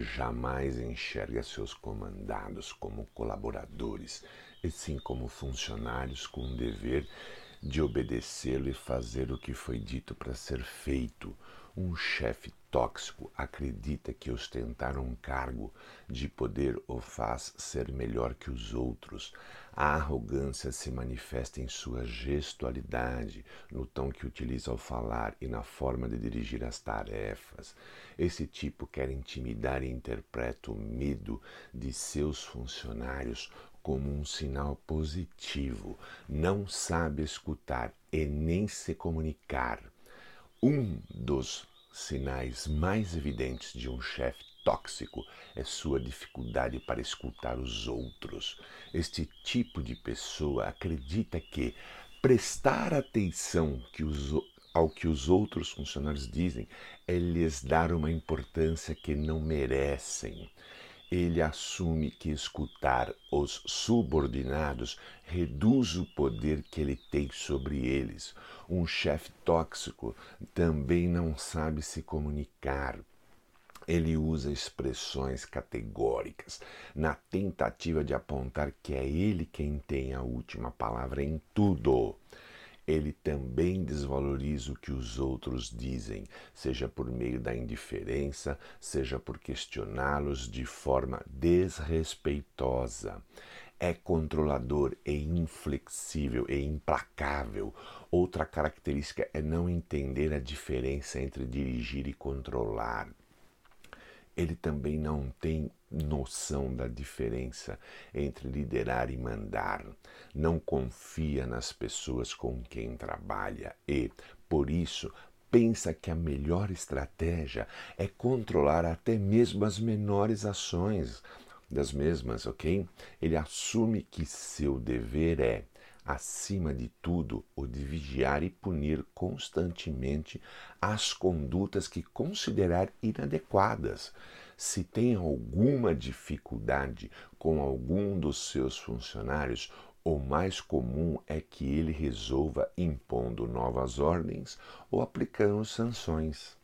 jamais enxerga seus comandados como colaboradores, e sim como funcionários com o dever de obedecê-lo e fazer o que foi dito para ser feito. Um chefe tóxico acredita que ostentar um cargo de poder o faz ser melhor que os outros. A arrogância se manifesta em sua gestualidade, no tom que utiliza ao falar e na forma de dirigir as tarefas. Esse tipo quer intimidar e interpreta o medo de seus funcionários como um sinal positivo. Não sabe escutar e nem se comunicar. Um dos sinais mais evidentes de um chefe tóxico é sua dificuldade para escutar os outros. Este tipo de pessoa acredita que prestar atenção que os, ao que os outros funcionários dizem é lhes dar uma importância que não merecem. Ele assume que escutar os subordinados reduz o poder que ele tem sobre eles. Um chefe tóxico também não sabe se comunicar. Ele usa expressões categóricas na tentativa de apontar que é ele quem tem a última palavra em tudo ele também desvaloriza o que os outros dizem, seja por meio da indiferença, seja por questioná-los de forma desrespeitosa. É controlador e inflexível e implacável. Outra característica é não entender a diferença entre dirigir e controlar ele também não tem noção da diferença entre liderar e mandar, não confia nas pessoas com quem trabalha e, por isso, pensa que a melhor estratégia é controlar até mesmo as menores ações das mesmas, ok? Ele assume que seu dever é acima de tudo, o de vigiar e punir constantemente as condutas que considerar inadequadas. Se tem alguma dificuldade com algum dos seus funcionários, o mais comum é que ele resolva impondo novas ordens ou aplicando sanções.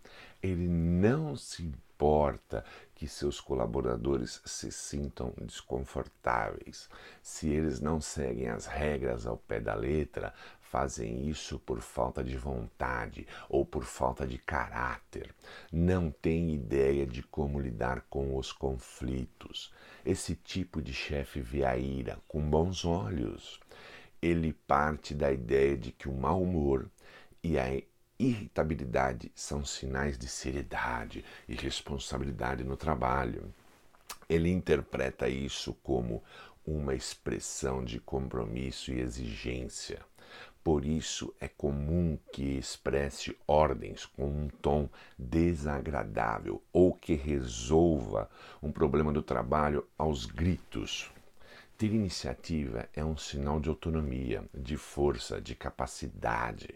Ele não se importa que seus colaboradores se sintam desconfortáveis. Se eles não seguem as regras ao pé da letra, fazem isso por falta de vontade ou por falta de caráter. Não têm ideia de como lidar com os conflitos. Esse tipo de chefe vê a ira com bons olhos. Ele parte da ideia de que o mau humor e a irritabilidade são sinais de seriedade e responsabilidade no trabalho. Ele interpreta isso como uma expressão de compromisso e exigência. Por isso é comum que expresse ordens com um tom desagradável ou que resolva um problema do trabalho aos gritos. Ter iniciativa é um sinal de autonomia, de força, de capacidade.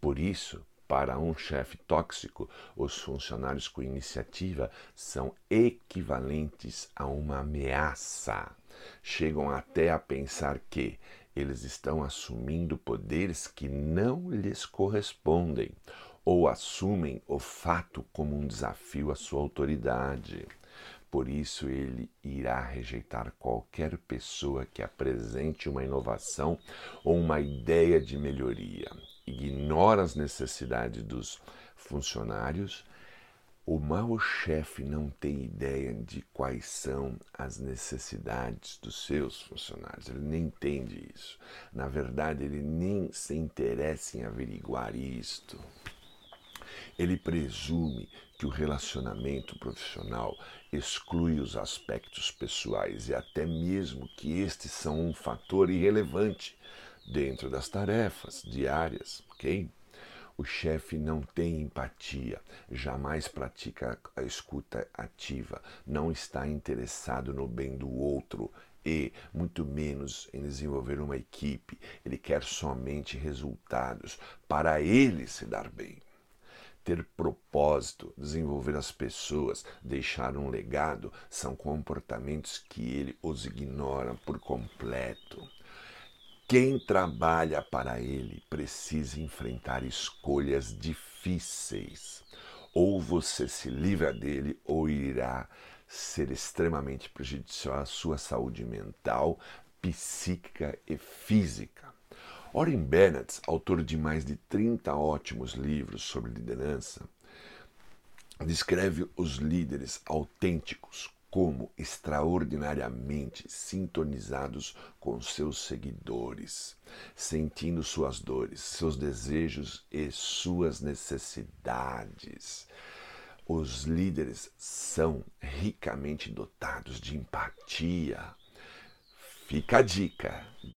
Por isso, para um chefe tóxico, os funcionários com iniciativa são equivalentes a uma ameaça. Chegam até a pensar que eles estão assumindo poderes que não lhes correspondem ou assumem o fato como um desafio à sua autoridade. Por isso, ele irá rejeitar qualquer pessoa que apresente uma inovação ou uma ideia de melhoria ignora as necessidades dos funcionários, o mau chefe não tem ideia de quais são as necessidades dos seus funcionários, ele nem entende isso. Na verdade, ele nem se interessa em averiguar isto. Ele presume que o relacionamento profissional exclui os aspectos pessoais e até mesmo que estes são um fator irrelevante dentro das tarefas diárias, ok? O chefe não tem empatia, jamais pratica a escuta ativa, não está interessado no bem do outro e, muito menos, em desenvolver uma equipe. Ele quer somente resultados para ele se dar bem. Ter propósito, desenvolver as pessoas, deixar um legado são comportamentos que ele os ignora por completo. Quem trabalha para ele precisa enfrentar escolhas difíceis. Ou você se livra dele, ou irá ser extremamente prejudicial à sua saúde mental, psíquica e física. Warren Bennett, autor de mais de 30 ótimos livros sobre liderança, descreve os líderes autênticos como extraordinariamente sintonizados com seus seguidores, sentindo suas dores, seus desejos e suas necessidades. Os líderes são ricamente dotados de empatia. Fica a dica: